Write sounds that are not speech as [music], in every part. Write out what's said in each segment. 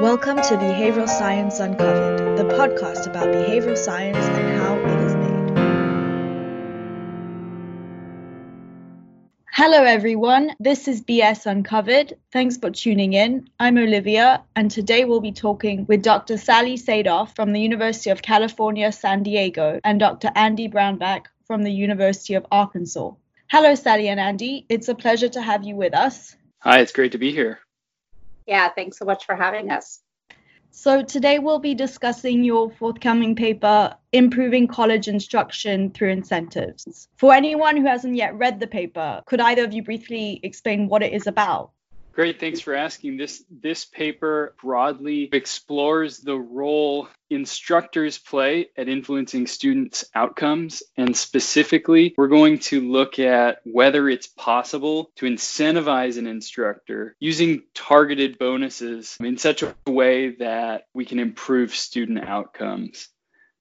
Welcome to Behavioral Science Uncovered, the podcast about behavioral science and how it is made. Hello, everyone. This is BS Uncovered. Thanks for tuning in. I'm Olivia, and today we'll be talking with Dr. Sally Sadoff from the University of California, San Diego, and Dr. Andy Brownback from the University of Arkansas. Hello, Sally and Andy. It's a pleasure to have you with us. Hi, it's great to be here. Yeah, thanks so much for having us. So, today we'll be discussing your forthcoming paper, Improving College Instruction Through Incentives. For anyone who hasn't yet read the paper, could either of you briefly explain what it is about? Great, thanks for asking. This this paper broadly explores the role instructors play at influencing students' outcomes and specifically we're going to look at whether it's possible to incentivize an instructor using targeted bonuses in such a way that we can improve student outcomes.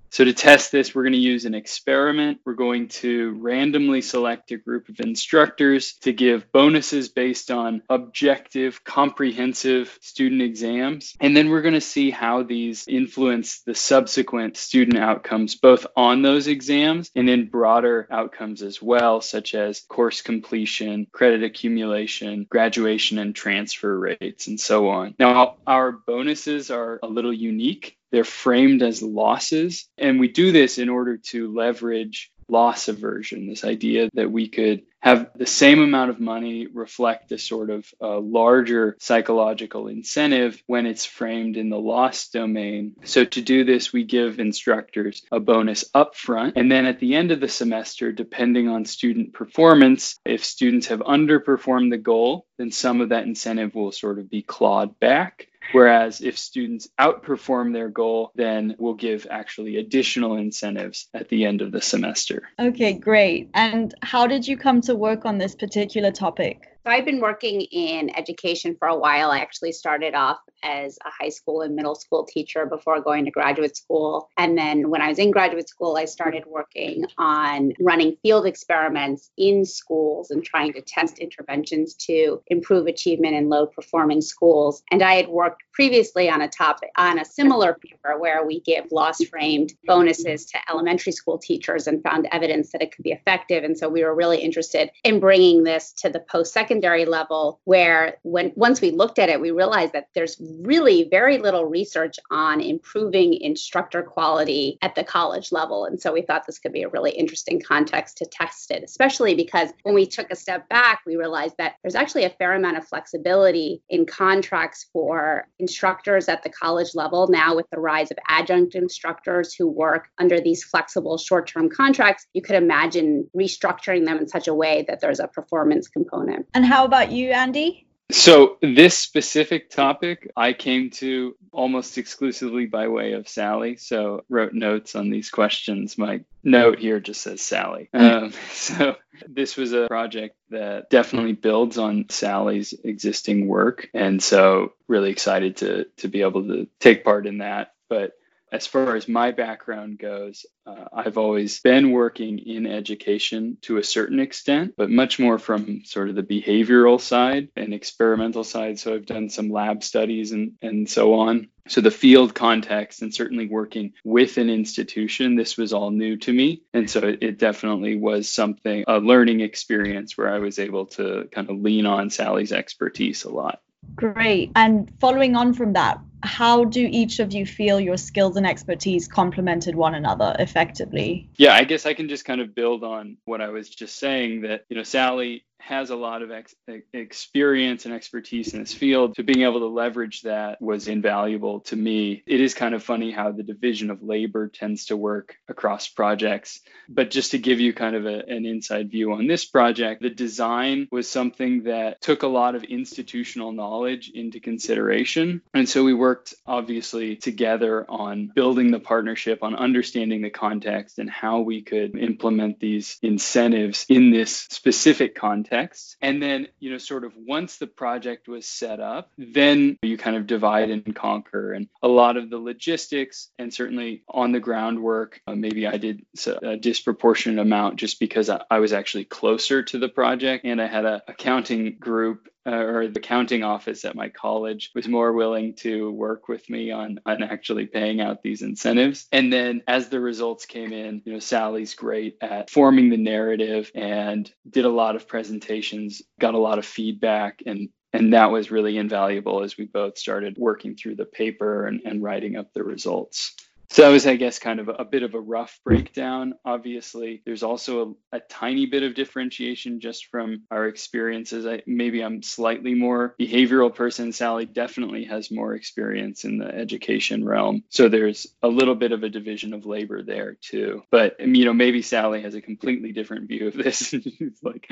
So to test this, we're going to use an experiment. We're going to randomly select a group of instructors to give bonuses based on objective, comprehensive student exams. And then we're going to see how these influence the subsequent student outcomes, both on those exams and in broader outcomes as well, such as course completion, credit accumulation, graduation and transfer rates, and so on. Now, our bonuses are a little unique they're framed as losses. And we do this in order to leverage loss aversion, this idea that we could have the same amount of money reflect a sort of uh, larger psychological incentive when it's framed in the loss domain. So, to do this, we give instructors a bonus upfront. And then at the end of the semester, depending on student performance, if students have underperformed the goal, then some of that incentive will sort of be clawed back. Whereas if students outperform their goal, then we'll give actually additional incentives at the end of the semester. Okay, great. And how did you come to work on this particular topic? So I've been working in education for a while. I actually started off as a high school and middle school teacher before going to graduate school. And then when I was in graduate school, I started working on running field experiments in schools and trying to test interventions to improve achievement in low performing schools. And I had worked previously on a topic on a similar paper where we give loss framed bonuses to elementary school teachers and found evidence that it could be effective. And so we were really interested in bringing this to the post secondary secondary level where when once we looked at it we realized that there's really very little research on improving instructor quality at the college level. And so we thought this could be a really interesting context to test it especially because when we took a step back we realized that there's actually a fair amount of flexibility in contracts for instructors at the college level now with the rise of adjunct instructors who work under these flexible short-term contracts. You could imagine restructuring them in such a way that there's a performance component and how about you, Andy? So, this specific topic I came to almost exclusively by way of Sally. So, wrote notes on these questions. My note here just says Sally. Um, [laughs] so, this was a project that definitely builds on Sally's existing work. And so, really excited to, to be able to take part in that. But as far as my background goes, uh, I've always been working in education to a certain extent, but much more from sort of the behavioral side and experimental side. So I've done some lab studies and, and so on. So the field context and certainly working with an institution, this was all new to me. And so it, it definitely was something, a learning experience where I was able to kind of lean on Sally's expertise a lot. Great. And following on from that, how do each of you feel your skills and expertise complemented one another effectively? Yeah, I guess I can just kind of build on what I was just saying that, you know, Sally has a lot of ex- experience and expertise in this field. So being able to leverage that was invaluable to me. It is kind of funny how the division of labor tends to work across projects. But just to give you kind of a, an inside view on this project, the design was something that took a lot of institutional knowledge into consideration. And so we worked obviously together on building the partnership, on understanding the context and how we could implement these incentives in this specific context context. And then, you know, sort of once the project was set up, then you kind of divide and conquer. And a lot of the logistics and certainly on the groundwork, uh, maybe I did a disproportionate amount just because I, I was actually closer to the project and I had a accounting group uh, or the accounting office at my college was more willing to work with me on on actually paying out these incentives. And then as the results came in, you know, Sally's great at forming the narrative and did a lot of presentations, got a lot of feedback and and that was really invaluable as we both started working through the paper and, and writing up the results. So that was, I guess, kind of a, a bit of a rough breakdown. Obviously, there's also a, a, tiny bit of differentiation just from our experiences. I, maybe I'm slightly more behavioral person. Sally definitely has more experience in the education realm. So there's a little bit of a division of labor there too. But you know, maybe Sally has a completely different view of this. [laughs] She's like,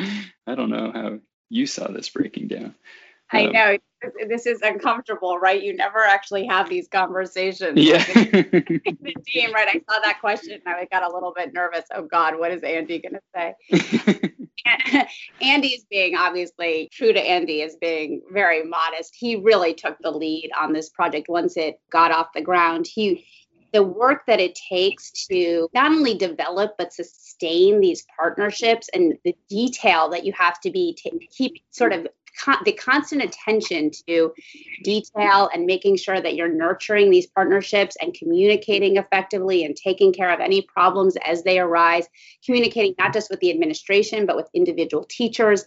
I don't know how you saw this breaking down. I um, know this is uncomfortable, right? You never actually have these conversations. Yeah. [laughs] the team, right? I saw that question and I got a little bit nervous. Oh God, what is Andy going to say? [laughs] Andy's being obviously true to Andy is being very modest. He really took the lead on this project once it got off the ground. He the work that it takes to not only develop but sustain these partnerships and the detail that you have to be to keep sort of con- the constant attention to detail and making sure that you're nurturing these partnerships and communicating effectively and taking care of any problems as they arise, communicating not just with the administration, but with individual teachers.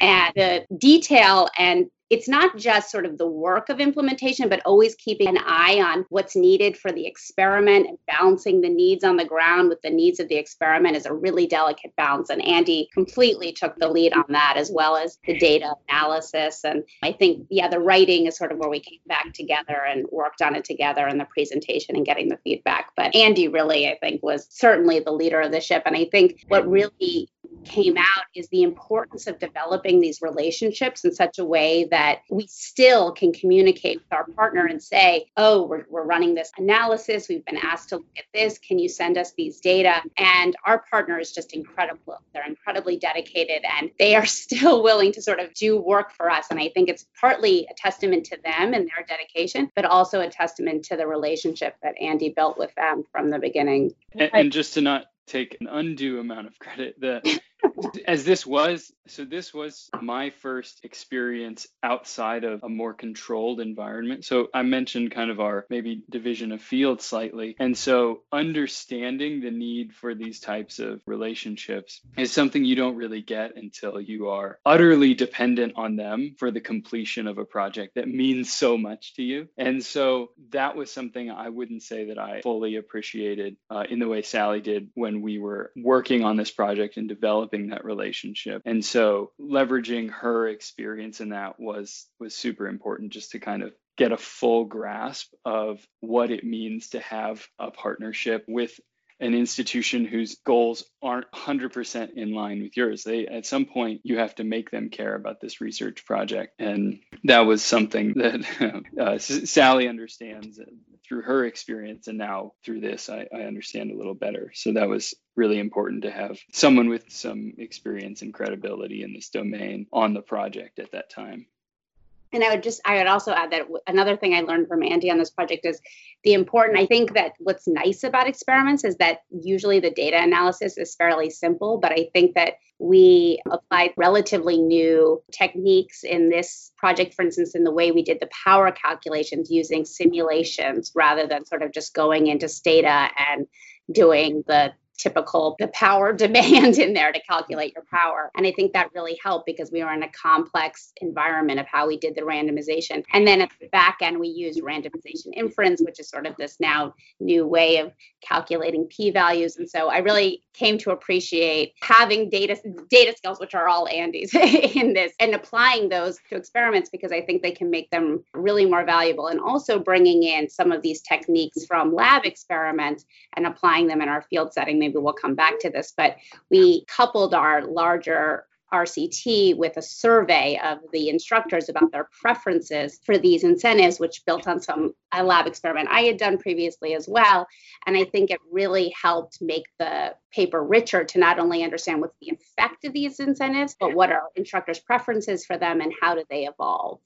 And the detail and it's not just sort of the work of implementation, but always keeping an eye on what's needed for the experiment and balancing the needs on the ground with the needs of the experiment is a really delicate balance. And Andy completely took the lead on that, as well as the data analysis. And I think, yeah, the writing is sort of where we came back together and worked on it together and the presentation and getting the feedback. But Andy really, I think, was certainly the leader of the ship. And I think what really came out is the importance of developing these relationships in such a way that we still can communicate with our partner and say, oh, we're, we're running this analysis. We've been asked to look at this. Can you send us these data? And our partner is just incredible. They're incredibly dedicated and they are [laughs] still willing to sort of do work for us. And I think it's partly a testament to them and their dedication, but also a testament to the relationship that Andy built with them from the beginning. And, and just to not take an undue amount of credit. The as this was so this was my first experience outside of a more controlled environment. So i mentioned kind of our maybe division of field slightly. And so understanding the need for these types of relationships is something you don't really get until you are utterly dependent on them for the completion of a project that means so much to you. And so that was something i wouldn't say that i fully appreciated uh, in the way sally did when we were working on this project and developing that relationship. And so leveraging her experience in that was was super important just to kind of get a full grasp of what it means to have a partnership with an institution whose goals aren't 100% in line with yours. They at some point you have to make them care about this research project, and that was something that [laughs] uh, Sally understands through her experience, and now through this, I, I understand a little better. So that was really important to have someone with some experience and credibility in this domain on the project at that time and I would just, I would also add that another thing I learned from Andy on this project is the important. I think that what's nice about experiments is that usually the data analysis is fairly simple, but I think that we applied relatively new techniques in this project, for instance, in the way we did the power calculations using simulations rather than sort of just going into Stata and doing the typical the power [laughs] demand in there to calculate your power. And I think that really helped because we were in a complex environment of how we did the randomization. And then at the back end, we used randomization inference, which is sort of this now new way of calculating p-values. And so I really came to appreciate having data data skills, which are all Andy's [laughs] in this, and applying those to experiments because I think they can make them really more valuable. And also bringing in some of these techniques from lab experiments and applying them in our field setting maybe we'll come back to this, but we coupled our larger RCT with a survey of the instructors about their preferences for these incentives, which built on some a lab experiment I had done previously as well. And I think it really helped make the paper richer to not only understand what's the effect of these incentives, but what are instructors' preferences for them and how do they evolve.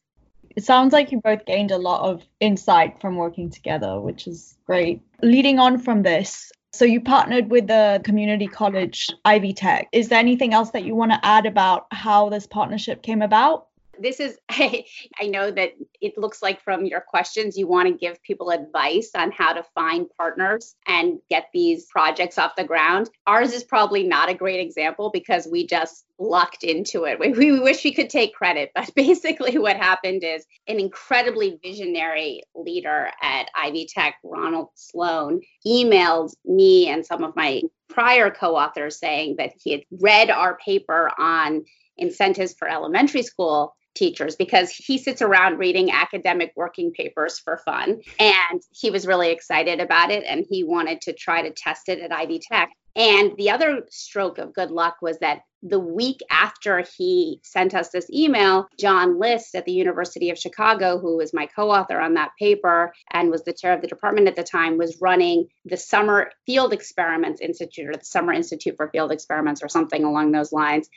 It sounds like you both gained a lot of insight from working together, which is great. Leading on from this, so you partnered with the community college Ivy Tech. Is there anything else that you want to add about how this partnership came about? This is, [laughs] I, know that it looks like from your questions, you want to give people advice on how to find partners and get these projects off the ground. Ours is probably not a great example because we just lucked into it. [laughs] We, we wish we could take credit, but [laughs] basically what happened is an incredibly visionary leader at Ivy Tech, Ronald Sloan, emailed me and some of my prior co-authors saying that he had read our paper on incentives for elementary school teachers because he sits around reading academic working papers for fun. And he was really excited about it and he wanted to try to test it at Ivy Tech and the other stroke of good luck was that the week after he sent us this email, John List at the University of Chicago, who was my co author on that paper and was the chair of the department at the time, was running the Summer Field Experiments Institute or the Summer Institute for Field Experiments or something along those lines.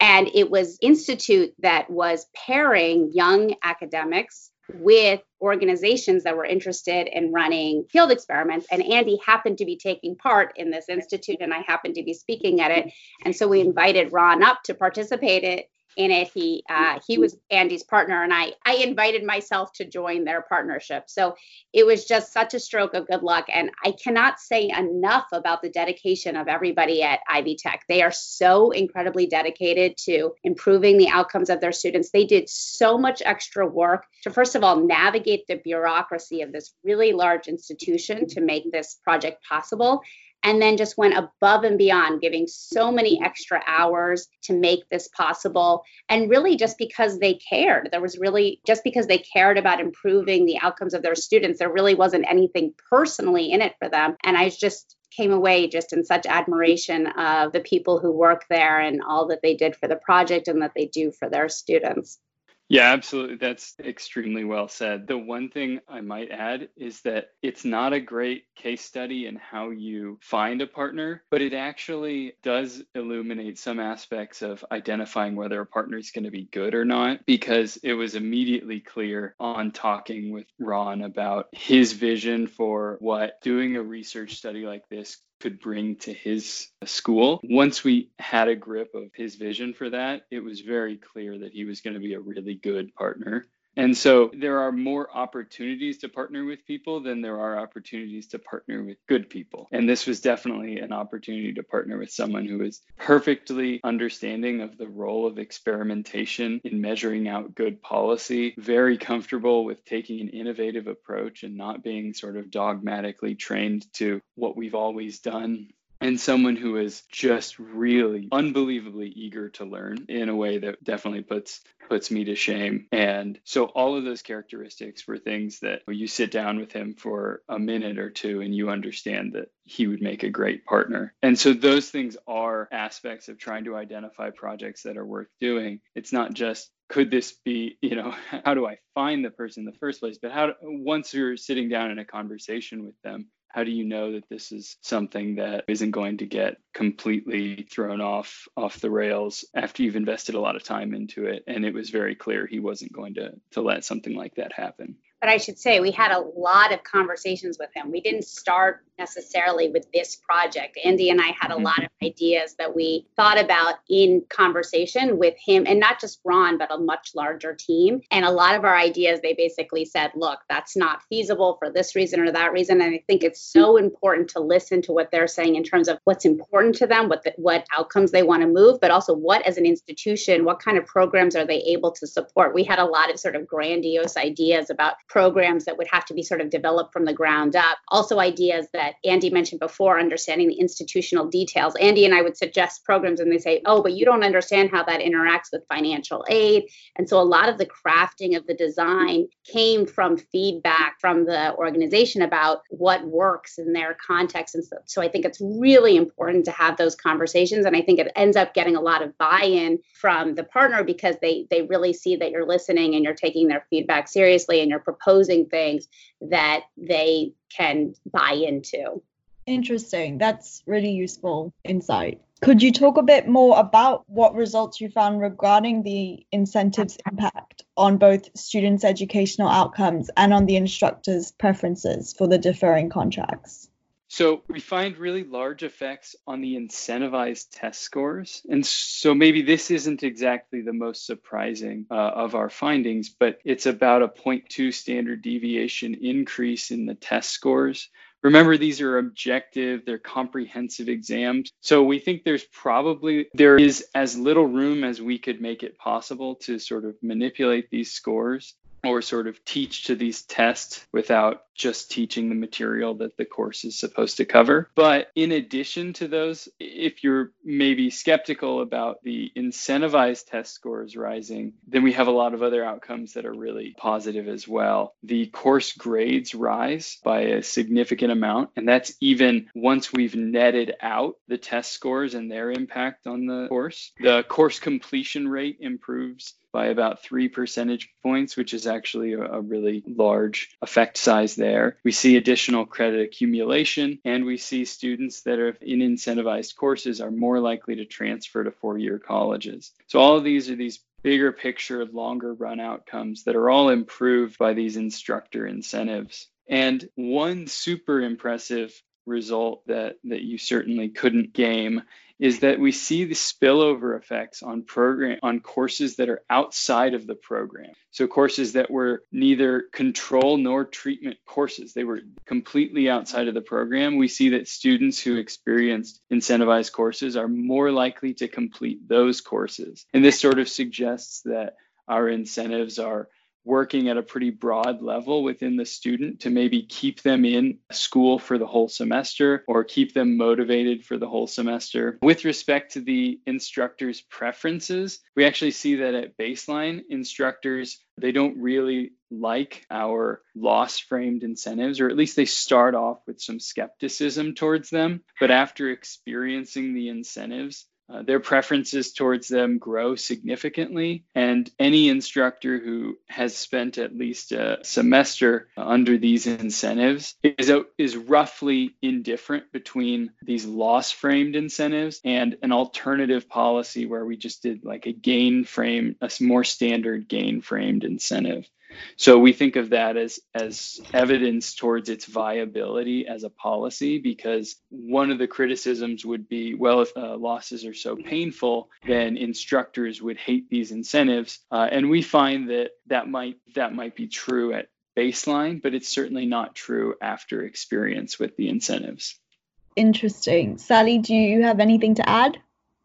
And it was institute that was pairing young academics with organizations that were interested in running field experiments. And Andy happened to be taking part in this institute, and I happened to be speaking at it. And so we invited Ron up to participate it, in it. He uh, he was Andy's partner, and I I invited myself to join their partnership. So it was just such a stroke of good luck, and I cannot say enough about the dedication of everybody at Ivy Tech. They are so incredibly dedicated to improving the outcomes of their students. They did so much extra work to first of all navigate the bureaucracy of this really large institution to make this project possible and then just went above and beyond, giving so many extra hours to make this possible. And really, just because they cared, there was really just because they cared about improving the outcomes of their students, there really wasn't anything personally in it for them. And I just came away just in such admiration of the people who work there and all that they did for the project and that they do for their students. Yeah, absolutely. That's extremely well said. The one thing I might add is that it's not a great case study in how you find a partner, but it actually does illuminate some aspects of identifying whether a partner is going to be good or not, because it was immediately clear on talking with Ron about his vision for what doing a research study like this could bring to his school. Once we had a grip of his vision for that, it was very clear that he was going to be a really good partner. And so there are more opportunities to partner with people than there are opportunities to partner with good people. And this was definitely an opportunity to partner with someone who is perfectly understanding of the role of experimentation in measuring out good policy, very comfortable with taking an innovative approach and not being sort of dogmatically trained to what we've always done and someone who is just really unbelievably eager to learn in a way that definitely puts puts me to shame. And so all of those characteristics were things that you sit down with him for a minute or two and you understand that he would make a great partner. And so those things are aspects of trying to identify projects that are worth doing. It's not just could this be you know [laughs] how do i find the person in the first place? But how once you're sitting down in a conversation with them how do you know that this is something that isn't going to get completely thrown off off the rails after you've invested a lot of time into it? And it was very clear he wasn't going to to let something like that happen but I should say we had a lot of conversations with him. We didn't start necessarily with this project. Andy and I had a mm-hmm. lot of ideas that we thought about in conversation with him, and not just Ron, but a much larger team. And a lot of our ideas, they basically said, look, that's not feasible for this reason or that reason. And I think it's so important to listen to what they're saying in terms of what's important to them, what the, what outcomes they want to move, but also what as an institution, what kind of programs are they able to support. We had a lot of sort of grandiose ideas about programs that would have to be sort of developed from the ground up. Also, ideas that Andy mentioned before, understanding the institutional details. Andy and I would suggest programs, and they say, oh, but you don't understand how that interacts with financial aid. And so, a lot of the crafting of the design came from feedback from the organization about what works in their context. And so, so I think it's really important to have those conversations. And I think it ends up getting a lot of buy in from the partner because they, they really see that you're listening and you're taking their feedback seriously and you're proposing things that they can buy into. Interesting. That's really useful insight. Could you talk a bit more about what results you found regarding the incentives impact on both students' educational outcomes and on the instructors' preferences for the differing contracts? So we find really large effects on the incentivized test scores. And so maybe this isn't exactly the most surprising uh, of our findings, but it's about a 0.2 standard deviation increase in the test scores. Remember, these are objective, they're comprehensive exams. So we think there's probably, there is as little room as we could make it possible to sort of manipulate these scores or sort of teach to these tests without just teaching the material that the course is supposed to cover. But in addition to those, if you're maybe skeptical about the incentivized test scores rising, then we have a lot of other outcomes that are really positive as well. The course grades rise by a significant amount, and that's even once we've netted out the test scores and their impact on the course. The course completion rate improves by about three percentage points, which is actually a, a, really large effect size there. We see additional credit accumulation, and we see students that are in incentivized courses are more likely to transfer to four year colleges. So, all of these are these bigger picture, longer run outcomes that are all improved by these instructor incentives. And one super impressive result that, that you certainly couldn't game is that we see the spillover effects on program on courses that are outside of the program. So courses that were neither control nor treatment courses, they were completely outside of the program. We see that students who experienced incentivized courses are more likely to complete those courses. And this sort of suggests that our incentives are working at a pretty broad level within the student to maybe keep them in school for the whole semester or keep them motivated for the whole semester. With respect to the instructor's preferences, we actually see that at baseline, instructors they don't really like our loss framed incentives, or at least they start off with some skepticism towards them. But after experiencing the incentives, uh, their preferences towards them grow significantly, and any instructor who has spent at least a semester under these incentives is, is roughly indifferent between these loss framed incentives and an alternative policy where we just did like a gain frame, a more standard gain framed incentive. So we think of that as as evidence towards its viability as a policy because one of the criticisms would be, well, if uh, losses are so painful, then instructors would hate these incentives, uh, and we find that that might that might be true at baseline, but it's certainly not true after experience with the incentives. Interesting. Sally, do you have anything to add?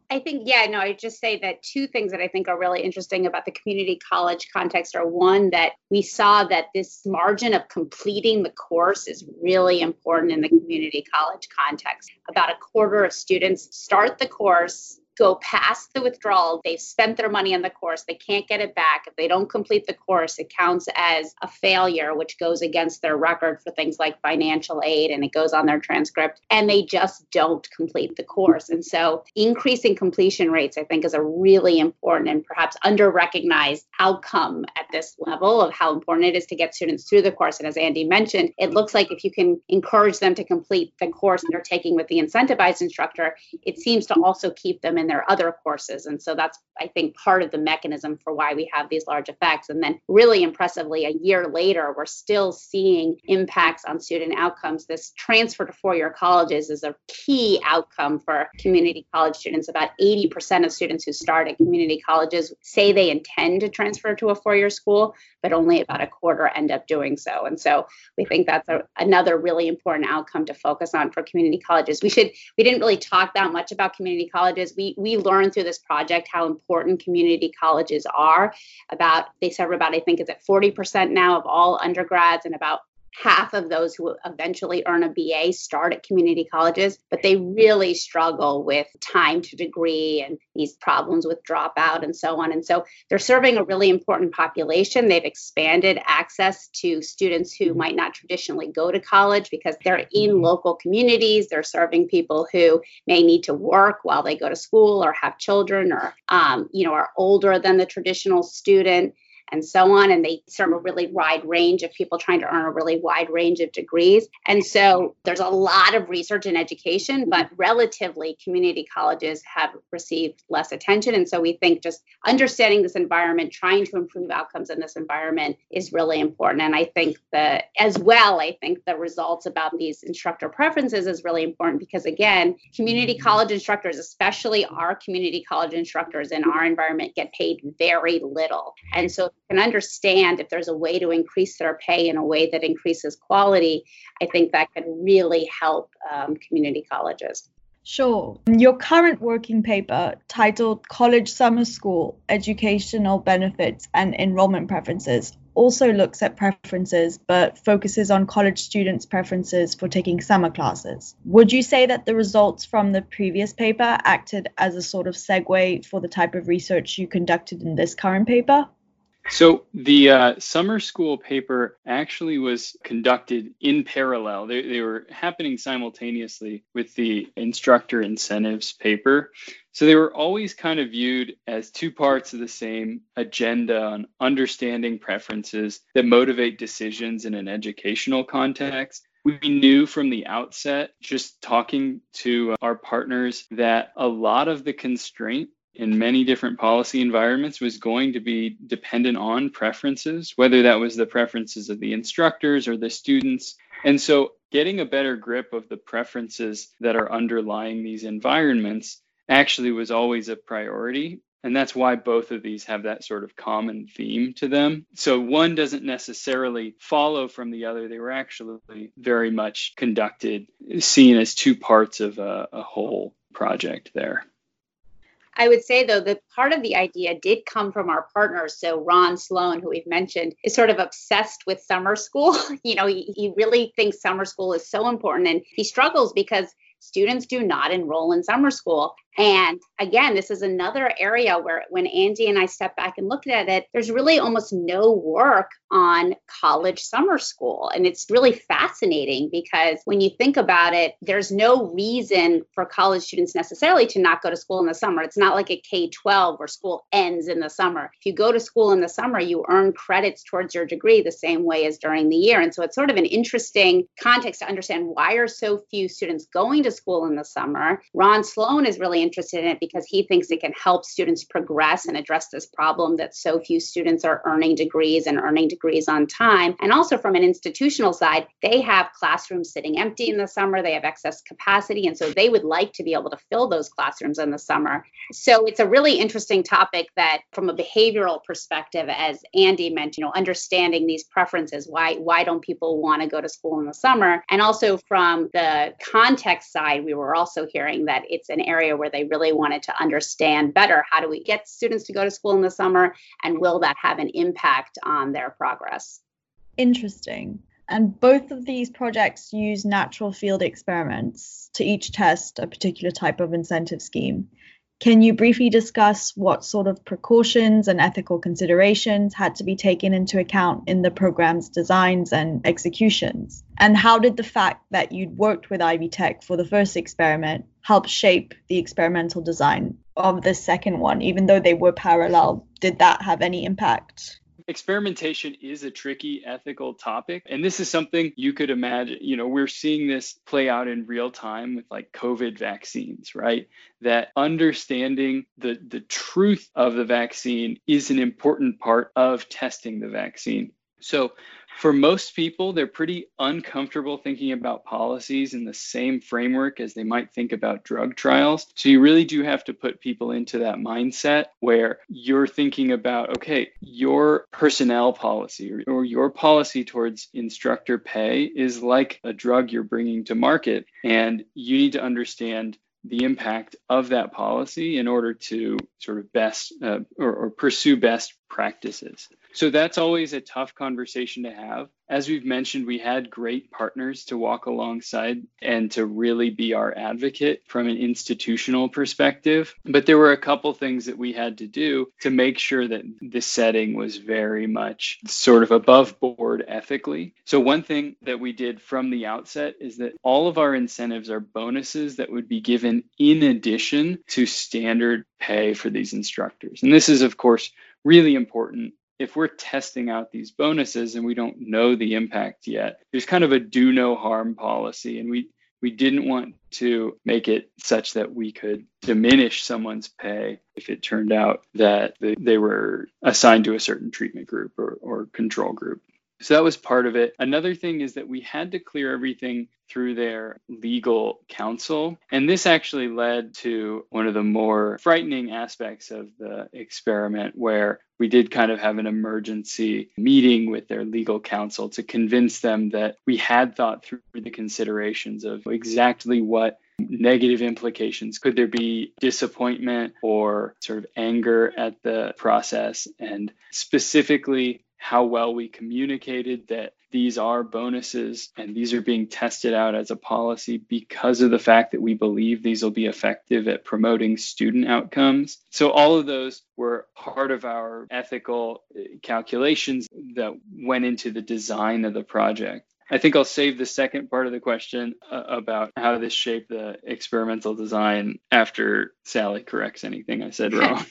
I think, yeah, no, I just say that two things that I think are really interesting about the community college context are one, that we saw that this margin of completing the course is really important in the community college context. About a quarter of students start the course go past the withdrawal, they've spent their money on the course, they can't get it back. If they don't complete the course, it counts as a failure, which goes against their record for things like financial aid and it goes on their transcript, and they just don't complete the course. And so, increasing completion rates, I think, is a really important and perhaps under recognized outcome at this level of how important it is to get students through the course. And as Andy mentioned, it looks like if you can encourage them to complete the course they're taking with the incentivized instructor, it seems to also keep them in in their other courses. And so that's, I think, part of the mechanism for why we have these large effects. And then, really impressively, a year later, we're still seeing impacts on student outcomes. This transfer to four year colleges is a key outcome for community college students. About 80% of students who start at community colleges say they intend to transfer to a four year school, but only about a quarter end up doing so. And so we think that's a, another really important outcome to focus on for community colleges. We should, we didn't really talk that much about community colleges. We we learned through this project how important community colleges are. About they serve about I think it's at 40% now of all undergrads and about half of those who eventually earn a BA start at community colleges, but they really struggle with time to degree and these problems with dropout and so on. And so they're serving a really important population. They've expanded access to students who might not traditionally go to college because they're in local communities. They're serving people who may need to work while they go to school or have children or, um, you know, are older than the traditional student and so on. And they serve a really wide range of people trying to earn a really wide range of degrees. And so there's a lot of research in education, but mm-hmm. relatively community colleges have received less attention. And so we think just understanding this environment, trying to improve outcomes in this environment is really important. And I think that as well, I think the results about these instructor preferences is really important because again, community college instructors, especially our community college instructors in our environment, get paid very little. And so can understand if there's a way to increase their pay in a way that increases quality, I think that could really help um, community colleges. Sure. Your current working paper, titled College Summer School Educational Benefits and Enrollment Preferences, also looks at preferences but focuses on college students' preferences for taking summer classes. Would you say that the results from the previous paper acted as a sort of segue for the type of research you conducted in this current paper? So the uh, summer school paper actually was conducted in parallel. They, they were happening simultaneously with the instructor incentives paper. So they were always kind of viewed as two parts of the same agenda on understanding preferences that motivate decisions in an educational context. We knew from the outset, just talking to our partners, that a lot of the constraint in many different policy environments was going to be dependent on preferences, whether that was the preferences of the instructors or the students. And so, getting a better grip of the preferences that are underlying these environments actually was always a priority. And that's why both of these have that sort of common theme to them. So one doesn't necessarily follow from the other. They were actually very much conducted, seen as two parts of a, a whole project there. I would say though that part of the idea did come from our partners. So Ron Sloan, who we've mentioned, is sort of obsessed with summer school. [laughs] you know, he, he really thinks summer school is so important and he struggles because students do not enroll in summer school. And again, this is another area where when Andy and I step back and look at it, there's really almost no work on college summer school. And it's really fascinating because when you think about it, there's no reason for college students necessarily to not go to school in the summer. It's not like a K 12 where school ends in the summer. If you go to school in the summer, you earn credits towards your degree the same way as during the year. And so it's sort of an interesting context to understand why are so few students going to school in the summer. Ron Sloan is really interested in it because he thinks it can help students progress and address this problem that so few students are earning degrees and earning degrees on time. And also from an institutional side, they have classrooms sitting empty in the summer, they have excess capacity. And so they would like to be able to fill those classrooms in the summer. So it's a really interesting topic that, from a behavioral perspective, as Andy mentioned, you know, understanding these preferences, why why don't people want to go to school in the summer? And also from the context side, we were also hearing that it's an area where they really wanted to understand better how do we get students to go to school in the summer and will that have an impact on their progress? Interesting. And both of these projects use natural field experiments to each test a particular type of incentive scheme. Can you briefly discuss what sort of precautions and ethical considerations had to be taken into account in the program's designs and executions? And how did the fact that you'd worked with Ivy Tech for the first experiment help shape the experimental design of the second one, even though they were parallel? Did that have any impact? Experimentation is a tricky ethical topic. And this is something you could imagine, you know, we're seeing this play out in real time with like COVID vaccines, right? That understanding the, the truth of the vaccine is an important part of testing the vaccine. So for most people, they're pretty uncomfortable thinking about policies in the same framework as they might think about drug trials. So you really do have to put people into that mindset where you're thinking about, okay, your personnel policy or, or your policy towards instructor pay is like a drug you're bringing to market. And you need to understand the impact of that policy in order to sort of best uh, or, or pursue best practices. So that's always a tough conversation to have. As we've mentioned, we had great partners to walk alongside and to really be our advocate from an institutional perspective. But there were a couple things that we had to do to make sure that the setting was very much sort of above board ethically. So, one thing that we did from the outset is that all of our incentives are bonuses that would be given in addition to standard pay for these instructors. And this is, of course, really important if we're testing out these bonuses and we don't know the impact yet, there's kind of a do no harm policy. And we, we didn't want to make it such that we could diminish someone's pay if it turned out that they, were assigned to a certain treatment group or, or control group. So that was part of it. Another thing is that we had to clear everything through their legal counsel. And this actually led to one of the more frightening aspects of the experiment, where we did kind of have an emergency meeting with their legal counsel to convince them that we had thought through the considerations of exactly what negative implications could there be disappointment or sort of anger at the process and specifically how well we communicated that these are bonuses and these are being tested out as a policy because of the fact that we believe these will be effective at promoting student outcomes. So, all of those were part of our ethical uh, calculations that went into the design of the project. I think I'll save the second part of the question uh, about how this shaped the experimental design after Sally corrects anything I said [laughs] wrong.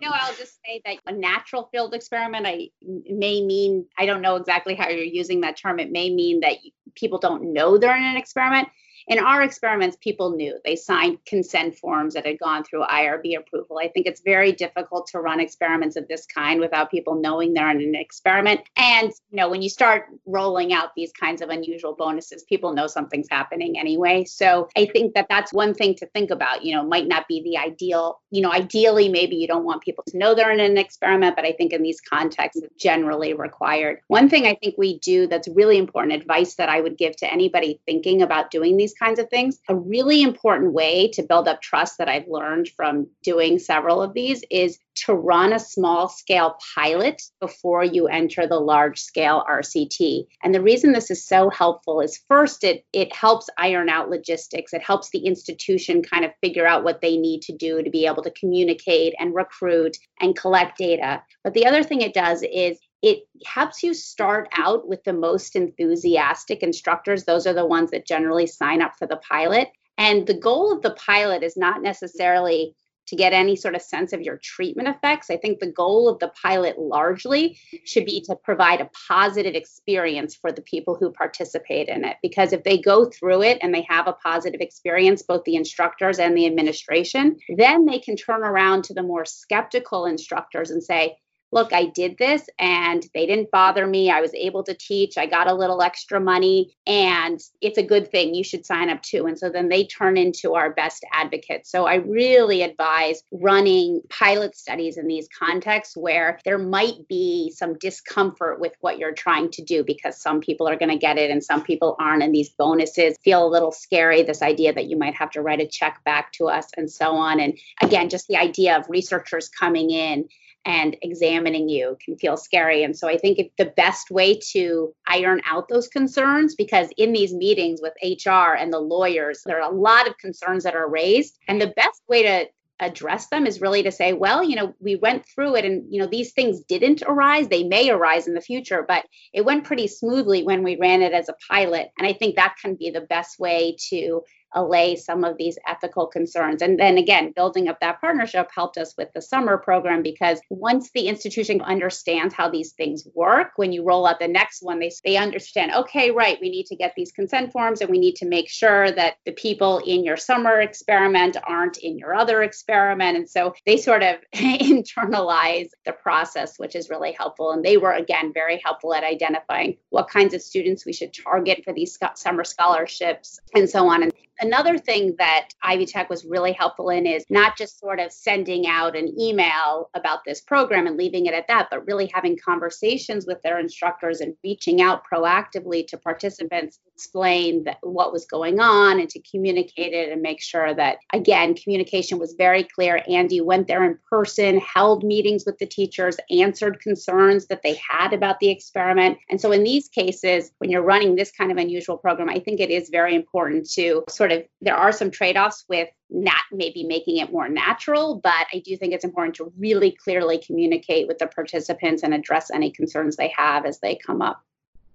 No, I'll just say that a natural field experiment I may mean I don't know exactly how you're using that term. It may mean that people don't know they're in an experiment in our experiments, people knew. They signed consent forms that had gone through IRB approval. I think it's very difficult to run experiments of this kind without people knowing they're in an experiment. And you know, when you start rolling out these kinds of unusual bonuses, people know something's happening anyway. So I think that that's one thing to think about. You know, might not be the ideal. You know, ideally, maybe you don't want people to know they're in an experiment, but I think in these contexts, it's generally required. One thing I think we do that's really important advice that I would give to anybody thinking about doing these kinds of things. A really important way to build up trust that I've learned from doing several of these is to run a small scale pilot before you enter the large scale RCT. And the reason this is so helpful is first, it, it helps iron out logistics. It helps the institution kind of figure out what they need to do to be able to communicate and recruit and collect data. But the other thing it does is it helps you start out with the most enthusiastic instructors. Those are the ones that generally sign up for the pilot. And the goal of the pilot is not necessarily to get any sort of sense of your treatment effects. I think the goal of the pilot largely should be to provide a positive experience for the people who participate in it. Because if they go through it and they have a positive experience, both the instructors and the administration, then they can turn around to the more skeptical instructors and say, look, I did this and they didn't bother me. I was able to teach. I got a little extra money and it's a good thing. You should sign up too. And so then they turn into our best advocates. So I really advise running pilot studies in these contexts where there might be some discomfort with what you're trying to do because some people are going to get it and some people aren't. And these bonuses feel a little scary. This idea that you might have to write a check back to us and so on. And again, just the idea of researchers coming in and examining you can feel scary. And so I think the best way to iron out those concerns, because in these meetings with HR and the lawyers, there are a lot of concerns that are raised. And the best way to address them is really to say well you know we went through it and you know these things didn't arise they may arise in the future but it went pretty smoothly when we ran it as a pilot and i think that can be the best way to allay some of these ethical concerns. And then again, building up that partnership helped us with the summer program because once the institution understands how these things work, when you roll out the next one, they, they understand, okay, right, we need to get these consent forms and we need to make sure that the people in your summer experiment aren't in your other experiment. And so they sort of [laughs] internalize the process, which is really helpful. And they were, again, very helpful at identifying what kinds of students we should target for these summer scholarships and so on. And Another thing that Ivy Tech was really helpful in is not just sort of sending out an email about this program and leaving it at that, but really having conversations with their instructors and reaching out proactively to participants, explain that, what was going on and to communicate it and make sure that, again, communication was very clear. Andy went there in person, held meetings with the teachers, answered concerns that they had about the experiment. And so in these cases, when you're running this kind of unusual program, I think it is very important to sort sort of there are some trade-offs with not maybe making it more natural but i do think it's important to really clearly communicate with the participants and address any concerns they have as they come up.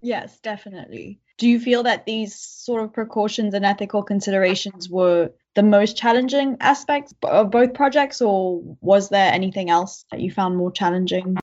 Yes definitely. Do you feel that these sort of precautions and ethical considerations were the most challenging aspects of both projects or was there anything else that you found more challenging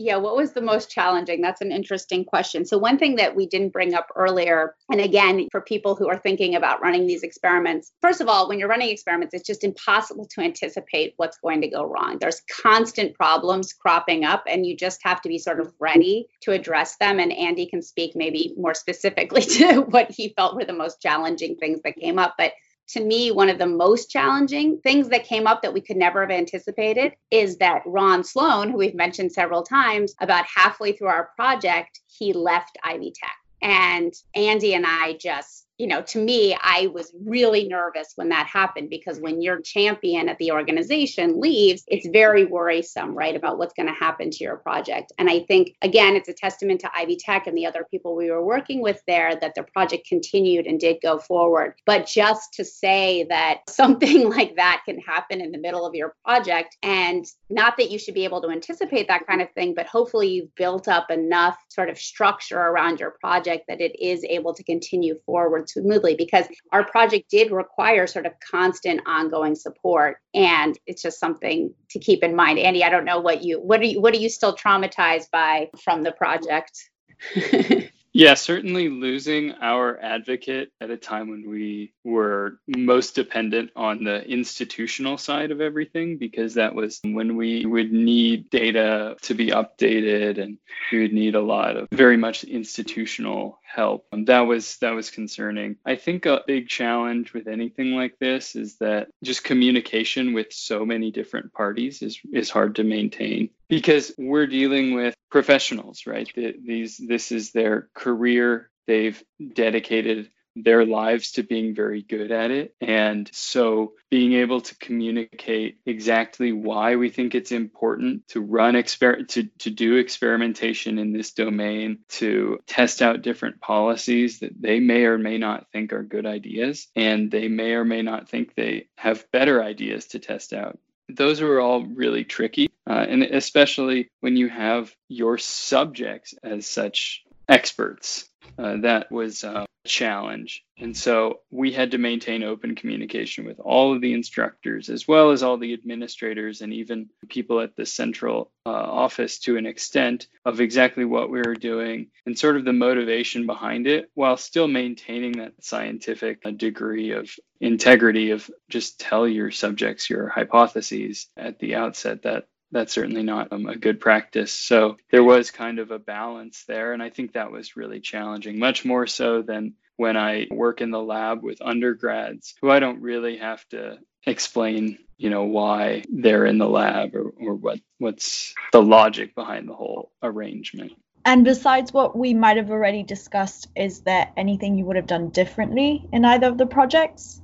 Yeah, what was the most challenging? That's an interesting question. So, one thing that we didn't bring up earlier, and again, for people who are thinking about running these experiments, first of all, when you're running experiments, it's just impossible to anticipate what's going to go wrong. There's constant problems cropping up, and you just have to be sort of ready to address them. And Andy can speak maybe more specifically [laughs] to what he felt were the most challenging things that came up. But to me, one of the most challenging things that came up that we could never have anticipated is that Ron Sloan, who we've mentioned several times, about halfway through our project, he left Ivy Tech. And Andy and I just you know, to me, I was really nervous when that happened because when your champion at the organization leaves, it's very worrisome, right, about what's going to happen to your project. And I think, again, it's a testament to Ivy Tech and the other people we were working with there that the project continued and did go forward. But just to say that [laughs] something like that can happen in the middle of your project, and not that you should be able to anticipate that kind of thing, but hopefully you've built up enough sort of structure around your project that it is able to continue forward smoothly because our project did require sort of constant ongoing support. And it's just something to keep in mind. Andy i don't know what you what are you what are you still traumatized by from the project [laughs] Yeah, certainly losing our advocate at a time when we were most dependent on the institutional side of everything, because that was when we would need data to be updated and we would need a lot of very much institutional help. And that was that was concerning. I think a big challenge with anything like this is that just communication with so many different parties is is hard to maintain because we're dealing with professionals, right? These this is their career. They've dedicated their lives to being very good at it. And so being able to communicate exactly why we think it's important to run exper to, to do experimentation in this domain, to test out different policies that they may or may not think are good ideas, and they may or may not think they have better ideas to test out. Those are all really tricky, uh, and especially when you have your subjects as such experts. Uh, that was uh, challenge. And so we had to maintain open communication with all of the instructors, as well as all the administrators and even people at the central uh, office to an extent of exactly what we were doing and sort of the motivation behind it, while still maintaining that scientific uh, degree of integrity of just tell your subjects your hypotheses at the outset that that's certainly not um, a good practice. So there was kind of a balance there. And I think that was really challenging, much more so than when I work in the lab with undergrads who I don't really have to explain, you know, why they're in the lab or, or what what's the logic behind the whole arrangement. And besides what we might have already discussed, is there anything you would have done differently in either of the projects?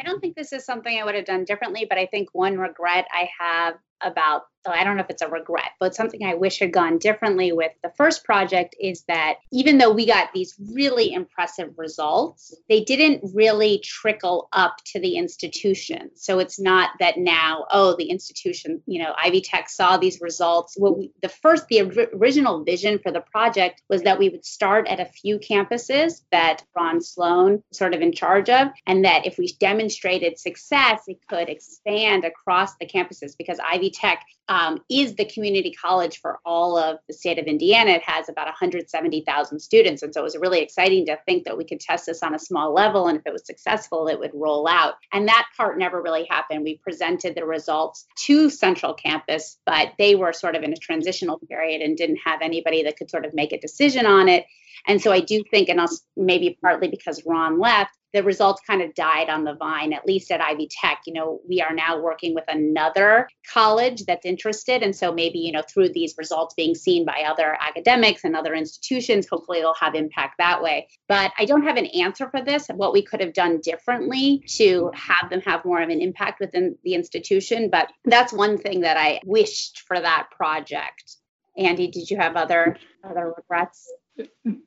I don't think this is something I would have done differently, but I think one regret I have about I don't know if it's a regret, but something I wish had gone differently with the first project is that even though we got these really impressive results, they didn't really trickle up to the institution. So it's not that now, oh, the institution, you know, Ivy Tech saw these results. What we, the first, the original vision for the project was that we would start at a few campuses that Ron Sloan sort of in charge of, and that if we demonstrated success, it could expand across the campuses because Ivy Tech um, is the community college for all of the state of Indiana. It has about 170,000 students. And so it was really exciting to think that we could test this on a small level. And if it was successful, it would roll out. And that part never really happened. We presented the results to Central Campus, but they were sort of in a transitional period and didn't have anybody that could sort of make a decision on it. And so I do think, and maybe partly because Ron left, the results kind of died on the vine, at least at Ivy Tech. You know, we are now working with another college that's interested. And so maybe, you know, through these results being seen by other academics and other institutions, hopefully it'll have impact that way. But I don't have an answer for this, what we could have done differently to have them have more of an impact within the institution. But that's one thing that I wished for that project. Andy, did you have other other regrets?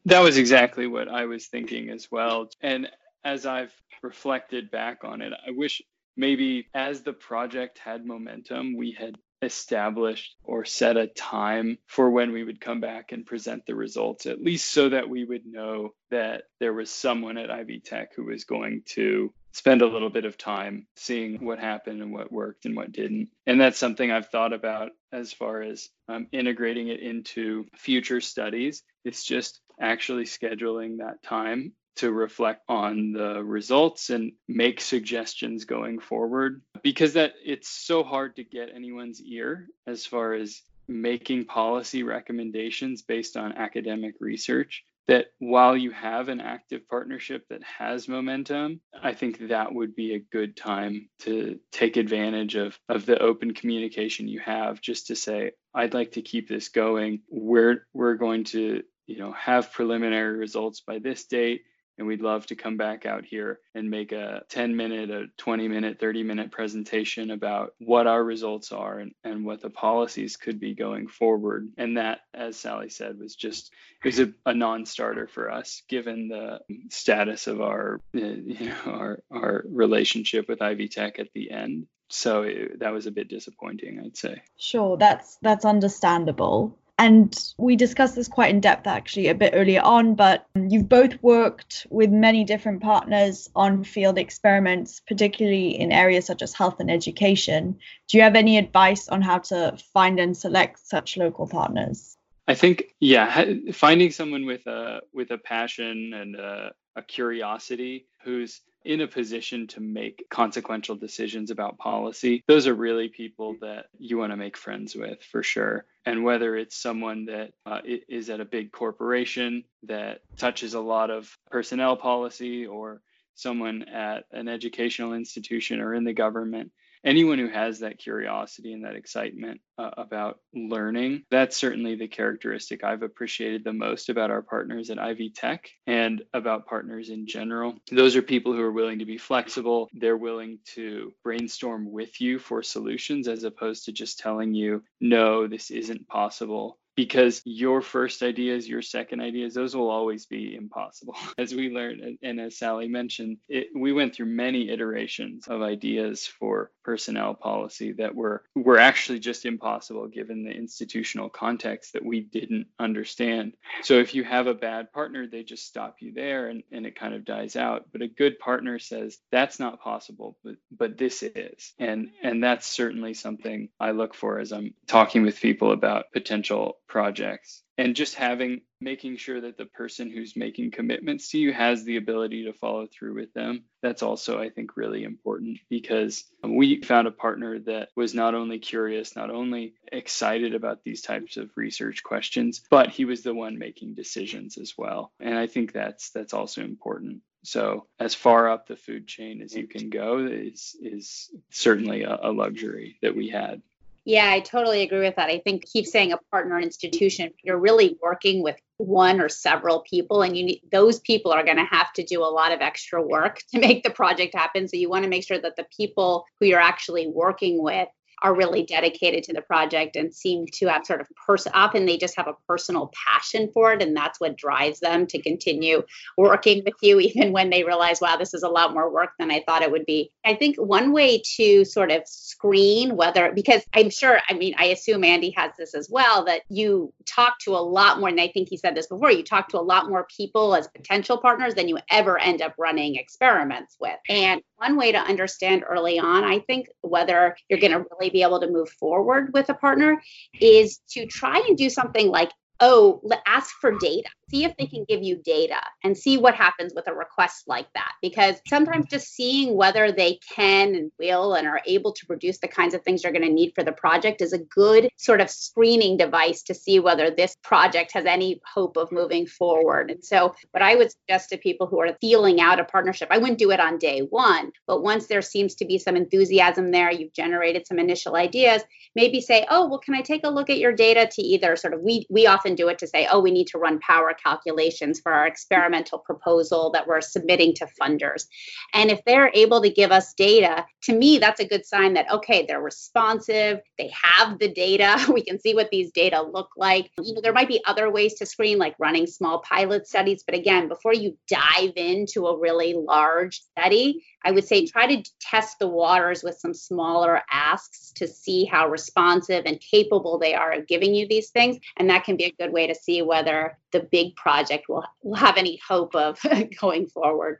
That was exactly what I was thinking as well. And as I've reflected back on it, I wish maybe as the project had momentum, we had established or set a time for when we would come back and present the results, at least so that we would know that there was someone at Ivy Tech who was going to spend a little bit of time seeing what happened and what worked and what didn't. And that's something I've thought about as far as um, integrating it into future studies. It's just actually scheduling that time to reflect on the results and make suggestions going forward because that it's so hard to get anyone's ear as far as making policy recommendations based on academic research that while you have an active partnership that has momentum, I think that would be a good time to take advantage of, of the open communication you have just to say, I'd like to keep this going. We're we're going to, you know, have preliminary results by this date and we'd love to come back out here and make a 10 minute, a 20 minute, 30 minute presentation about what our results are and, and what the policies could be going forward. And that, as Sally said, was just it was a, a non-starter for us given the status of our uh, you know our our relationship with Ivy Tech at the end. So it, that was a bit disappointing, I'd say. Sure, that's that's understandable. And we discussed this quite in depth actually a bit earlier on, but you've both worked with many different partners on field experiments, particularly in areas such as health and education. Do you have any advice on how to find and select such local partners? I think, yeah, finding someone with a with a passion and a, a curiosity who's in a position to make consequential decisions about policy, those are really people that you want to make friends with for sure. And whether it's someone that uh, is at a big corporation that touches a lot of personnel policy or someone at an educational institution or in the government anyone who has that curiosity and that excitement uh, about learning, that's certainly the characteristic I've appreciated the most about our partners at Ivy Tech and about partners in general. Those are people who are willing to be flexible. They're willing to brainstorm with you for solutions as opposed to just telling you, no, this isn't possible because your first ideas, your second ideas, those will always be impossible. [laughs] As we learned, and as Sally mentioned, it, we went through many iterations of ideas for personnel policy that were were actually just impossible given the institutional context that we didn't understand. So if you have a bad partner, they just stop you there and, and it kind of dies out. But a good partner says that's not possible, but but this is. And and that's certainly something I look for as I'm talking with people about potential projects and just having making sure that the person who's making commitments to you has the ability to follow through with them. That's also i think really important because we found a partner that was not only curious not only excited about these types of research questions but he was the one making decisions as well. And i think that's that's also important. So as far up the food chain as you can go is is certainly a, a luxury that we had yeah, I totally agree with that. I think keep saying a partner institution, you're really working with one or several people and you need those people are going to have to do a lot of extra work [laughs] to make the project happen so you want to make sure that the people who you're actually working with are really dedicated to the project and seem to have sort of person often they just have a personal passion for it and that's what drives them to continue working with you [laughs] even when they realize wow this is a lot more work than i thought it would be. I think one way to sort of screen whether because i'm sure i mean i assume andy has this as well that you talk to a lot more and i think he said this before you talk to a lot more people as potential partners than you ever end up running experiments with. And one way to understand early on i think whether you're going to really be able to move forward with a partner is to try and do something like oh, ask for data see if they can give you data and see what happens with a request like that. Because sometimes just seeing whether they can and will and are able to produce the kinds of things you're going to need for the project is a good sort of screening device to see whether this project has any hope of moving forward. And so, what I would suggest to people who are feeling out a partnership, I wouldn't do it on day one, but once there seems to be some enthusiasm there, you've generated some initial ideas, maybe say, oh, well, can I take a look at your data to either sort of, we, we often do it to say, oh, we need to run power calculations for our experimental proposal that we're submitting to funders. And if they're able to give us data, to me, that's a good sign that, okay, they're responsive, they have the data, [laughs] we can see what these data look like. You know, there might be other ways to screen, like running small pilot studies. But again, before you dive into a really large study, I would say try to test the waters with some smaller asks to see how responsive and capable they are of giving you these things. And that can be a good way to see whether the big project will, will have any hope of [laughs] going forward.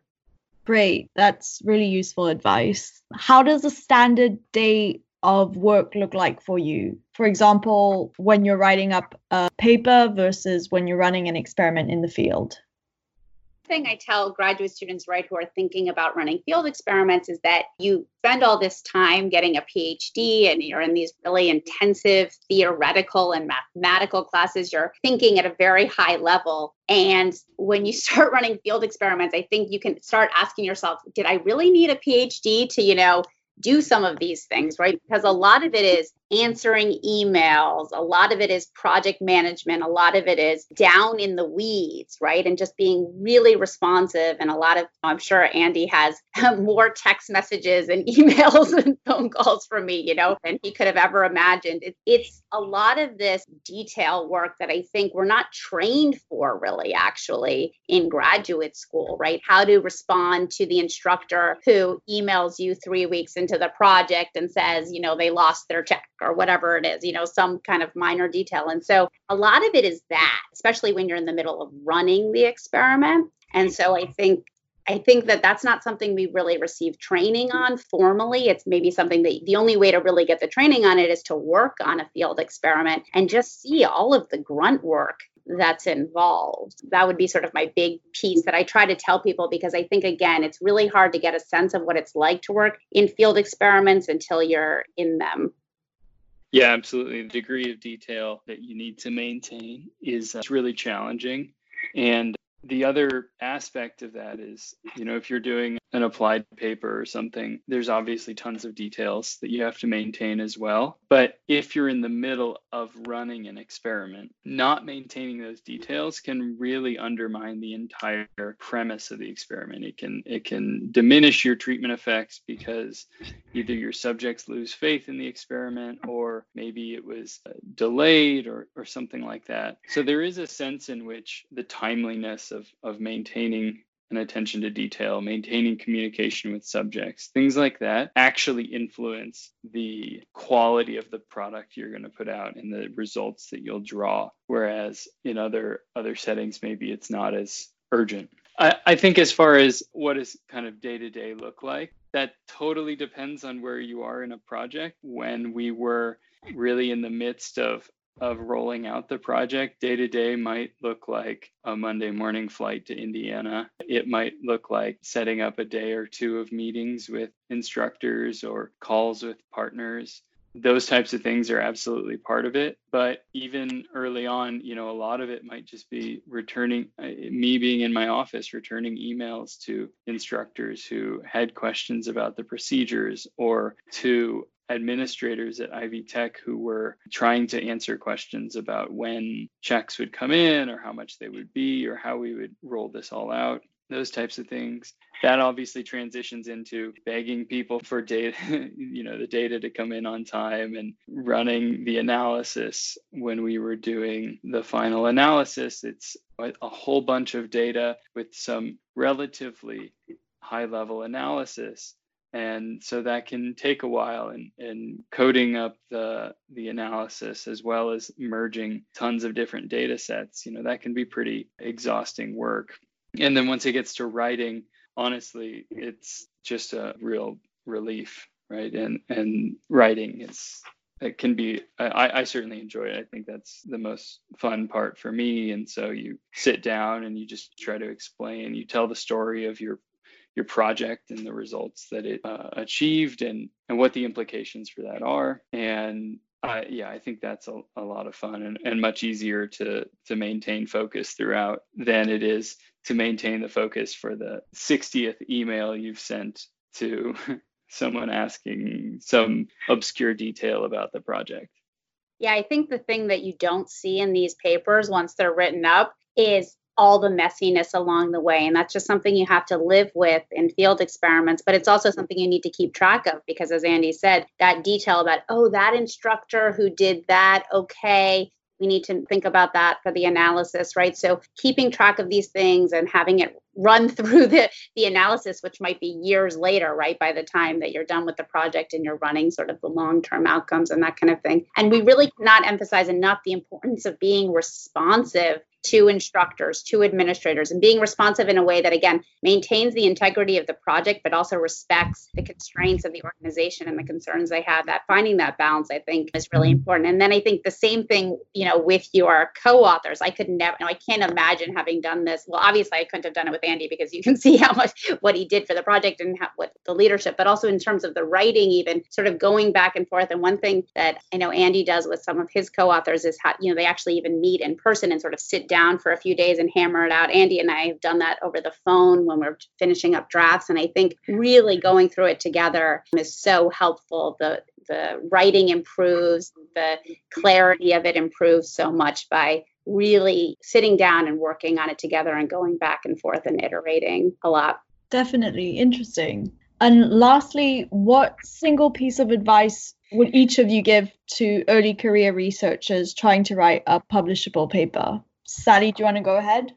Great. That's really useful advice. How does a standard day of work look like for you? For example, when you're writing up a paper versus when you're running an experiment in the field? Thing I tell graduate students, right, who are thinking about running field experiments is that you spend all this time getting a PhD and you're in these really intensive theoretical and mathematical classes. You're thinking at a very high level. And when you [laughs] start running field experiments, I think you can start asking yourself, did I really need a PhD to, you know, do some of these things, right? Because a lot of it is answering emails, a lot of it is project management, a lot of it is down in the weeds, right? And just being really responsive. And a lot of, I'm sure Andy has [laughs] more text messages and [laughs] emails and phone calls from me, you know, than he could have ever imagined. It, it's a lot of this detail work that I think we're not trained for, really, actually, in graduate school, right? How to respond to the instructor who emails you three weeks into the project and says, you know, they lost their check or whatever it is, you know, some kind of minor detail. And so a lot of it is that, especially when you're in the middle of running the experiment. And so I think I think that that's not something we really receive training on formally. It's maybe something that the only way to really get the training on it is to work on a field experiment and just see all of the grunt work that's involved. That would be sort of my big piece that I try to tell people because I think, again, it's really hard to get a sense of what it's like to work in field experiments until you're in them. Yeah, absolutely. The degree of detail that you need to maintain is uh, really challenging. And the other aspect of that is, you know, if you're doing an applied paper or something, there's obviously tons of details that you have to maintain as well. But if you're in the middle of running an experiment, not maintaining those details can really undermine the entire premise of the experiment. It can it can diminish your treatment effects because either your subjects lose faith in the experiment or maybe it was uh, delayed or or something like that. So there is a sense in which the timeliness of of maintaining an attention to detail, maintaining communication with subjects, things like that actually influence the quality of the product you're going to put out and the results that you'll draw. Whereas in other other settings, maybe it's not as urgent. I, I think as far as what does kind of day to day look like, that totally depends on where you are in a project. When we were really in the midst of of rolling out the project day to day might look like a Monday morning flight to Indiana. It might look like setting up a day or two of meetings with instructors or calls with partners. Those types of things are absolutely part of it. But even early on, you know, a lot of it might just be returning, uh, me being in my office, returning emails to instructors who had questions about the procedures or to administrators at Ivy Tech who were trying to answer questions about when checks would come in or how much they would be or how we would roll this all out those types of things. That obviously transitions into begging people for data [laughs] you know the data to come in on time and running the analysis. When we were doing the final analysis it's a whole bunch of data with some relatively high level analysis and so that can take a while and, and coding up the the analysis as well as merging tons of different data sets. You know that can be pretty exhausting work. And then once it gets to writing honestly it's just a real relief right? And and writing is it can be I, I certainly enjoy it. I think that's the most fun part for me. And so you sit down and you just try to explain. You tell the story of your your project and the results that it uh, achieved and and what the implications for that are. And uh, yeah i think that's a, a lot of fun and, and much easier to to maintain focus throughout than it is to maintain the focus for the 60th email you've sent to [laughs] someone asking some obscure detail about the project. Yeah i think the thing that you don't see in these papers once they're written up is all the messiness along the way. And that's just something you have to live with in field experiments, but it's also something you need to keep track of because, as Andy said, that detail about, oh, that instructor who did that, okay, we need to think about that for the analysis, right? So keeping track of these things and having it run [laughs] through the the analysis which might be years later right by the time that you're done with the project and you're running sort of the long-term outcomes and that kind of thing and we really cannot emphasize enough the importance of being responsive to instructors, to administrators, and being responsive in a way that, again, maintains the integrity of the project, but also respects the constraints of the organization and the concerns they have. That finding that balance, I think, is really important. And then I think the same thing, you know, with your co-authors. I could never, I can't imagine having done this. Well, obviously, I couldn't have done it with Andy because you can see how much what he did for the project and how, what the leadership, but also in terms of the writing, even sort of going back and forth. And one thing that I know Andy does with some of his co-authors is how, you know, they actually even meet in person and sort of sit down for a few days and hammer it out. Andy and I have done that over the phone when we're finishing up drafts. And I think really going through it together is so helpful. The the writing improves, the clarity of it improves so much by really sitting down and working on it together and going back and forth and iterating a lot. Definitely interesting. And lastly, what single piece of advice would each of you give to early career researchers trying to write a publishable paper? Sally, do you want to go ahead?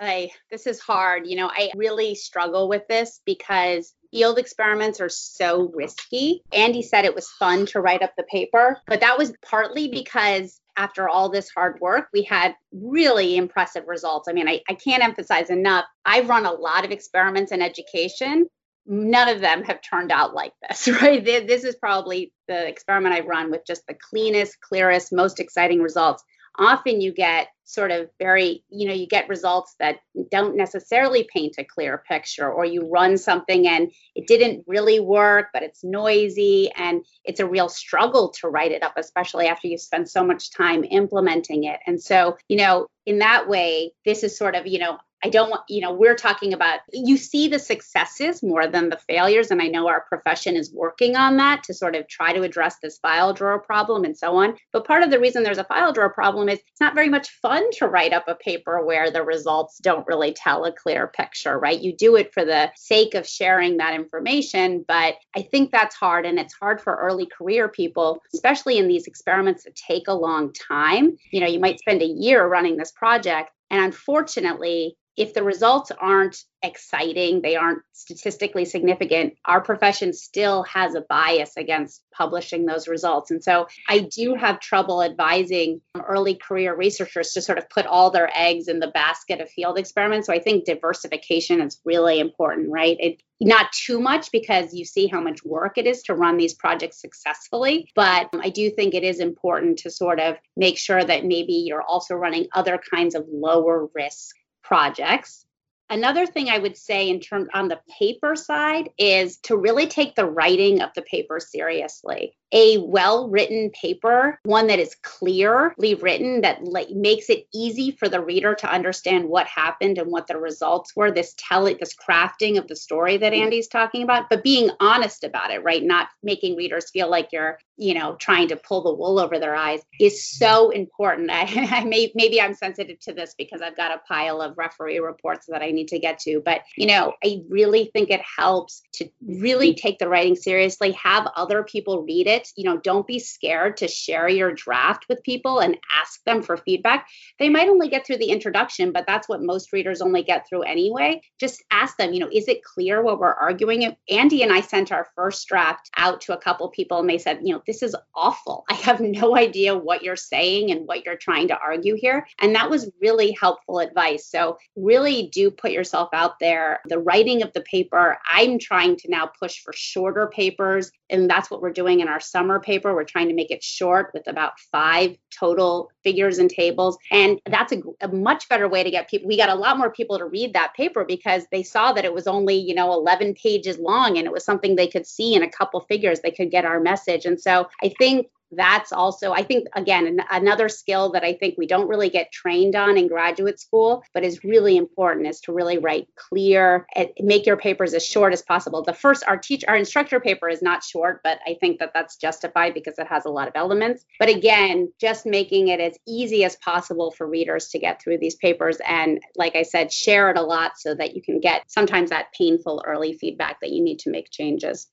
I, this is hard. You know, I really struggle with this because field experiments are so risky. Andy said it was fun to write up the paper, but that was partly because after all this hard work, we had really impressive results. I mean, I, I can't emphasize enough. I've run a lot of experiments in education. None of them have turned out like this, [laughs] right? This is probably the experiment I've run with just the cleanest, clearest, most exciting results often you get sort of very, you know, you get results that don't necessarily paint a clear picture, or you run something and it didn't really work, but it's noisy and it's a real struggle to write it up, especially after you spend so much time implementing it. And so, you know, in that way, this is sort of, you know, I don't want, you know, we're talking about you see the successes more than the failures. And I know our profession is working on that to sort of try to address this file drawer problem and so on. But part of the reason there's a file drawer problem is it's not very much fun to write up a paper where the results don't really tell a clear picture, right? You do it for the sake of sharing that information. But I think that's hard. And it's hard for early career people, especially in these experiments that take a long time. You know, you might spend a year running this project. And unfortunately, if the results aren't exciting, they aren't statistically significant, our profession still has a bias against publishing those results. And so I do have trouble advising um, early career researchers to sort of put all their eggs in the basket of field experiments. So I think diversification is really important, right? It, not too much because you see how much work it is to run these projects successfully. But um, I do think it is important to sort of make sure that maybe you're also running other kinds of lower risk projects. Another thing I would say in terms on the paper side is to really take the writing of the paper seriously a well written paper, one that is clearly written, that like, makes it easy for the reader to understand what happened and what the results were. This telling this crafting of the story that mm-hmm. Andy's talking about, but being honest about it, right? Not making readers feel like you're, you know, trying to pull the wool over their eyes is so important. [laughs] I, I may maybe I'm sensitive to this because I've got a pile of referee reports that I need to get to, but you know, I really think it helps to really take the writing seriously, have other people read it. You know, don't be scared to share your draft with people and ask them for feedback. They might only get through the introduction, but that's what most readers only get through anyway. Just ask them, you know, is it clear what we're arguing? Andy and I sent our first draft out to a couple people and they said, you know, this is awful. I have [laughs] no idea what you're saying and what you're trying to argue here. And that was really helpful advice. So, really do put yourself out there. The writing of the paper, I'm trying to now push for shorter papers. And that's what we're doing in our summer paper. We're trying to make it short with about five total figures and tables. And that's a, a, much better way to get people. We got a lot more people to read that paper because they saw that it was only, you know, 11 pages long and it was something they could see in a couple figures. They could get our message. And so I think that's also i think again an, another skill that i think we don't really get trained on in graduate school but is really important is to really write clear and make your papers as short as possible. The first our teach our instructor paper is not short but i think that that's justified because it has a lot of elements. But again just making it as easy as possible for readers to get through these papers and like i said share it a lot so that you can get sometimes that painful early feedback that you need to make changes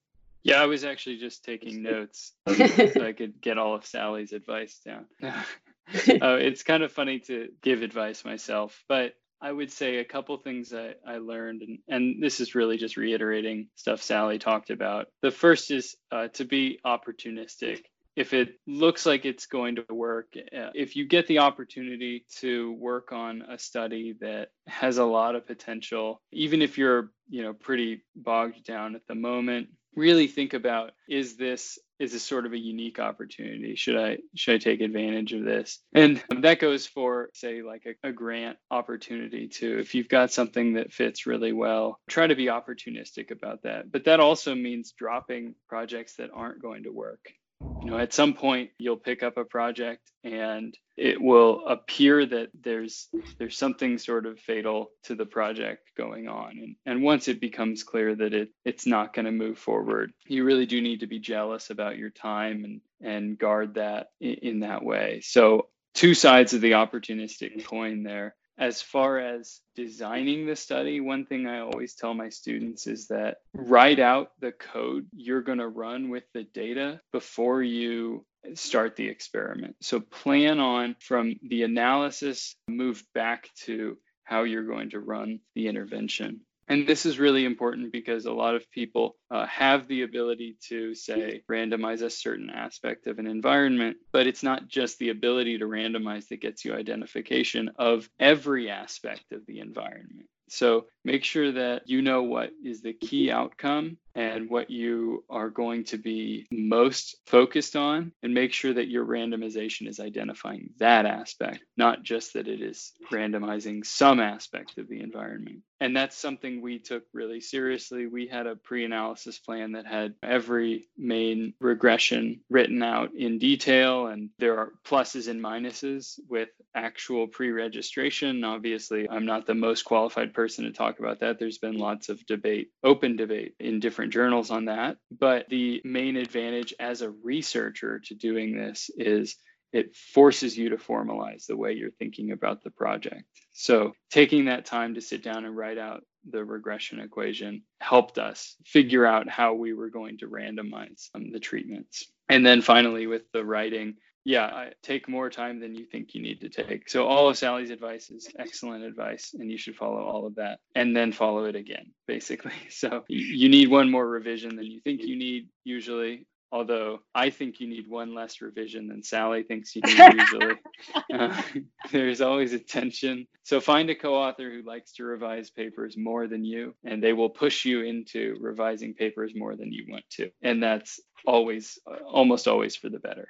yeah, I was actually just taking [laughs] notes so I could get all of Sally's advice down. uh, [laughs] it's kind of funny to give advice myself, but I would say a couple things I, I learned, and, and this is really just reiterating stuff Sally talked about. The first is uh, to be opportunistic. If it looks like it's going to work, uh, if you get the opportunity to work on a study that has a lot of potential, even if you're you know pretty bogged down at the moment, really think about is this is this sort of a unique opportunity? Should i should i take advantage of this? And that goes for say like a, a, grant opportunity too. If you've got something that fits really well try to be opportunistic about that. But that also means dropping projects that aren't going to work you know at some point you'll pick up a project and it will appear that there's there's something sort of fatal to the project going on. And and once it becomes clear that it it's not going to move forward you really do need to be jealous about your time and and guard that in, in that way. So two sides of the opportunistic coin there as far as designing the study, one thing I always tell my students is that write out the code you're going to run with the data before you start the experiment. So plan on from the analysis, move back to how you're going to run the intervention. And this is really important because a lot of people uh, have the ability to, say, randomize a certain aspect of an environment, but it's not just the ability to randomize that gets you identification of every aspect of the environment. So make sure that you know what is the key outcome and what you are going to be most focused on, and make sure that your randomization is identifying that aspect, not just that it is randomizing some aspect of the environment. And that's something we took really seriously. We had a pre analysis plan that had every main regression written out in detail, and there are pluses and minuses with actual pre registration. Obviously, I'm not the most qualified person to talk about that. There's been lots of debate, open debate in different journals on that. But the main advantage as a researcher to doing this is it forces you to formalize the way you're thinking about the project. So, taking that time to sit down and write out the regression equation helped us figure out how we were going to randomize um, the treatments. And then finally, with the writing, yeah, I, take more time than you think you need to take. So all of Sally's advice is excellent advice, and you should follow all of that, and then follow it again, [laughs] basically. So you need one more revision than you think you need usually. Although I think you need one less revision than Sally thinks you need usually. [laughs] uh, [laughs] there's always a tension. So find a co-author who likes to revise papers more than you, and they will push you into revising papers more than you want to, and that's always, uh, almost always for the better.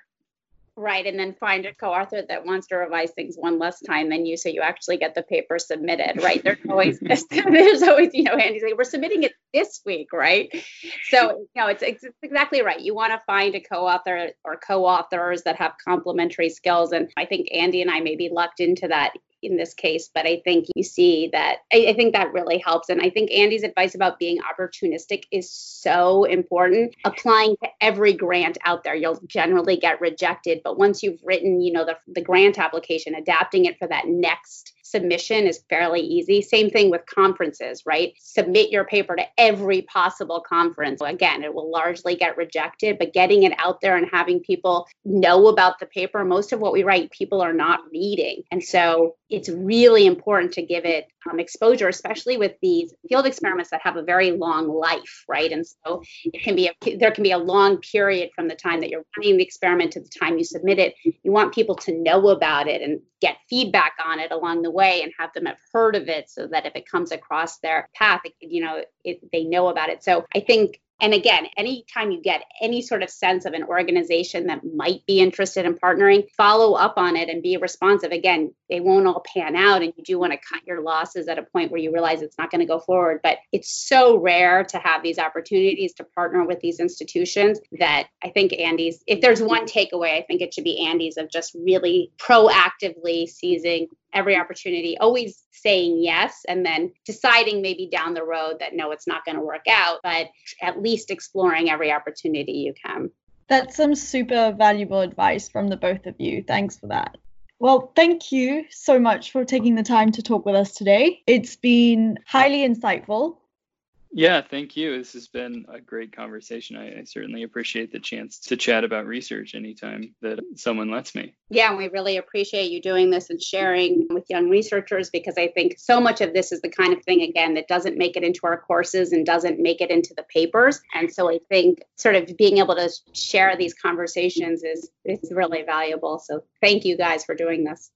Right, and then find a co-author that wants to revise things one less time than you, so you actually get the paper submitted. Right? There's always [laughs] [laughs] there's always you know Andy's like we're submitting it this week, right? So you know it's, it's exactly right. You want to find a co-author or co-authors that have complementary skills, and I think Andy and I maybe lucked into that in this case, but I think you see that I, I, think that really helps. And I think Andy's advice about being opportunistic is so important. Applying to every grant out there, you'll generally get rejected. But once you've written, you know, the, the grant application, adapting it for that next submission is fairly easy. Same thing with conferences, right? Submit your paper to every possible conference. Again, it will largely get rejected, but getting it out there and having people know about the paper, most of what we write, people are not reading. And so it's really important to give it um, exposure, especially with these field experiments that have a very long life, right? And so it can be a, there can be a long period from the time that you're running the experiment to the time you submit it. You want people to know about it and get feedback on it along the way and have them have heard of it so that if it comes across their path, you know, it, they know about it. So I think and again, anytime you get any sort of sense of an organization that might be interested in partnering, follow up on it and be responsive. Again, they won't all pan out, and you do want to cut your losses at a point where you realize it's not going to go forward. But it's so rare to have these opportunities to partner with these institutions that I think Andy's, if there's one takeaway, I think it should be Andy's of just really proactively seizing every opportunity, always saying yes, and then deciding maybe down the road that no, it's not going to work out, but at least exploring every opportunity you can. That's some super valuable advice from the both of you. Thanks for that. Well, thank you so much for taking the time to talk with us today. It's been highly insightful. Yeah, thank you. This has been a great conversation. I, I, certainly appreciate the chance to chat about research anytime that someone lets me. Yeah, we really appreciate you doing this and sharing with young researchers because I think so much of this is the kind of thing, again, that doesn't make it into our courses and doesn't make it into the papers. And so I think sort of being able to share these conversations is, is really valuable. So thank you guys for doing this.